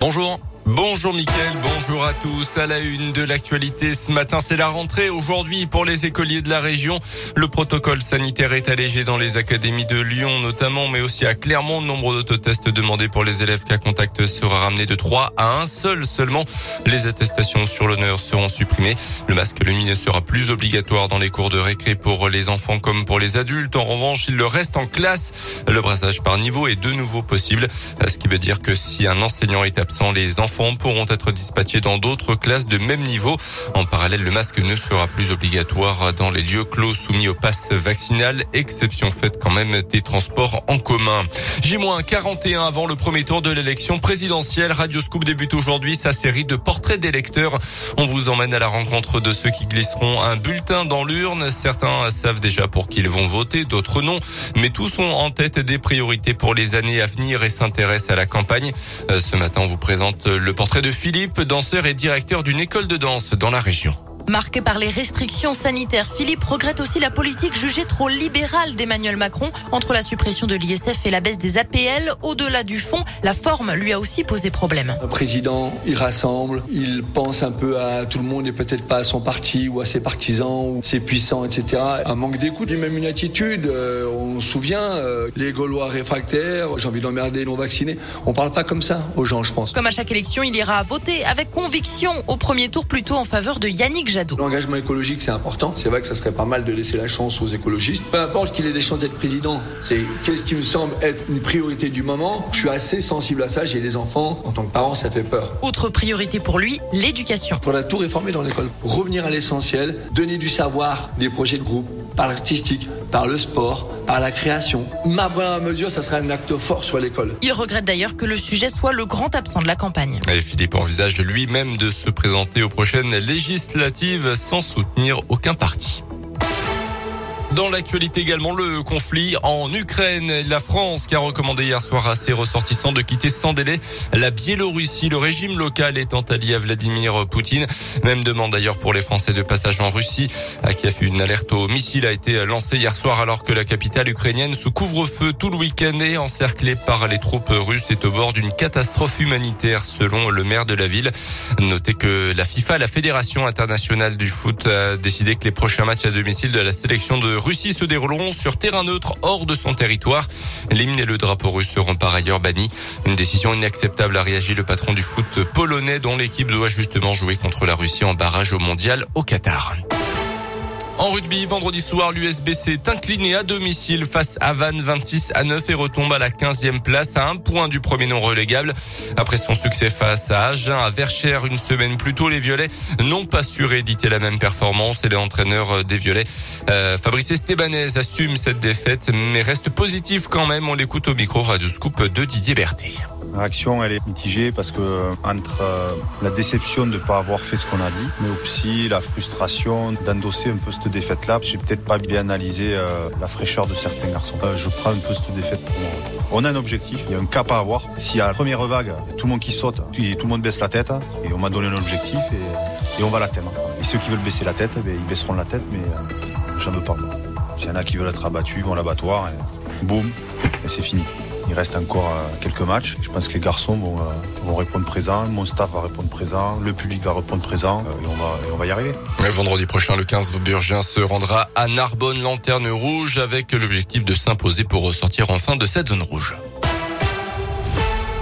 Bonjour. Bonjour Mickaël, bonjour à tous. À la une de l'actualité ce matin, c'est la rentrée aujourd'hui pour les écoliers de la région. Le protocole sanitaire est allégé dans les académies de Lyon notamment, mais aussi à Clermont. Le nombre d'autotests demandés pour les élèves cas contact sera ramené de 3 à 1 seul seulement. Les attestations sur l'honneur seront supprimées. Le masque le nuit ne sera plus obligatoire dans les cours de récré pour les enfants comme pour les adultes. En revanche, il le reste en classe. Le brassage par niveau est de nouveau possible, ce qui veut dire que si un enseignant est absent, les enfants pourront être dispatchés dans d'autres classes de même niveau. En parallèle, le masque ne sera plus obligatoire dans les lieux clos soumis au pass vaccinal, exception faite quand même des transports en commun. J-41 avant le premier tour de l'élection présidentielle. Radio Scoop débute aujourd'hui sa série de portraits d'électeurs. On vous emmène à la rencontre de ceux qui glisseront un bulletin dans l'urne. Certains savent déjà pour qui ils vont voter, d'autres non. Mais tous ont en tête des priorités pour les années à venir et s'intéressent à la campagne. Euh, ce matin, on vous présente le portrait de Philippe, danseur et directeur d'une école de danse dans la région. Marqué par les restrictions sanitaires, Philippe regrette aussi la politique jugée trop libérale d'Emmanuel Macron entre la suppression de l'ISF et la baisse des APL. Au-delà du fond, la forme lui a aussi posé problème. Le président, il rassemble, il pense un peu à tout le monde et peut-être pas à son parti ou à ses partisans ou ses puissants, etc. Un manque d'écoute, même une attitude. Euh, on se souvient, euh, les Gaulois réfractaires, j'ai envie d'emmerder les non-vaccinés. On parle pas comme ça aux gens, je pense. Comme à chaque élection, il ira voter avec conviction au premier tour plutôt en faveur de Yannick Jadot. L'engagement écologique, c'est important. C'est vrai que ça serait pas mal de laisser la chance aux écologistes. Peu importe qu'il ait des chances d'être président, c'est qu'est-ce qui me semble être une priorité du moment. Je suis assez sensible à ça. J'ai des enfants. En tant que parent, ça fait peur. Autre priorité pour lui, l'éducation. Pour la tout réformer dans l'école. Revenir à l'essentiel, donner du savoir, des projets de groupe, par l'artistique, par le sport, par la création. Ma première mesure, ça sera un acte fort sur l'école. Il regrette d'ailleurs que le sujet soit le grand absent de la campagne. Et Philippe envisage lui-même de se présenter aux prochaines législatives sans soutenir aucun parti. Dans l'actualité également, le conflit en Ukraine. La France qui a recommandé hier soir à ses ressortissants de quitter sans délai la Biélorussie. Le régime local étant allié à Vladimir Poutine. Même demande d'ailleurs pour les Français de passage en Russie. À Kiev, une alerte au missile a été lancée hier soir alors que la capitale ukrainienne sous couvre-feu tout le week-end est encerclée par les troupes russes est au bord d'une catastrophe humanitaire selon le maire de la ville. Notez que la FIFA, la Fédération internationale du foot, a décidé que les prochains matchs à domicile de la sélection de Russie se dérouleront sur terrain neutre hors de son territoire. L'hymne et le drapeau russe seront par ailleurs bannis. Une décision inacceptable a réagi le patron du foot polonais dont l'équipe doit justement jouer contre la Russie en barrage au mondial au Qatar. En rugby, vendredi soir, l'USBC est incliné à domicile face à Vannes 26 à 9 et retombe à la 15e place à un point du premier non relégable. Après son succès face à Agen, à Verchères une semaine plus tôt, les Violets n'ont pas su rééditer la même performance et l'entraîneur des Violets, euh, Fabrice Estebanez, assume cette défaite mais reste positif quand même. On l'écoute au micro Radio Scoop de Didier Berthet. L'action, elle est mitigée parce que entre euh, la déception de ne pas avoir fait ce qu'on a dit, mais aussi la frustration d'endosser un peu cette défaite-là, j'ai peut-être pas bien analysé euh, la fraîcheur de certains garçons. Euh, je prends un peu cette défaite pour moi. On a un objectif, il y a un cap à avoir. Y a la première vague, tout le monde qui saute, tout le monde baisse la tête, et on m'a donné un objectif et, on va l'atteindre. Et ceux qui veulent baisser la tête, ben, ils baisseront la tête, mais j'en veux pas. S'il y en a qui veulent être abattus, ils vont l'abattoir, et boum, et c'est fini. Il reste encore euh, quelques matchs. Je pense que les garçons vont, euh, vont répondre présent, mon staff va répondre présent, le public va répondre présent euh, et on va, et on va y arriver. vendredi prochain, le 15 Burgien se rendra à Narbonne, lanterne rouge, avec l'objectif de s'imposer pour ressortir enfin de cette zone rouge.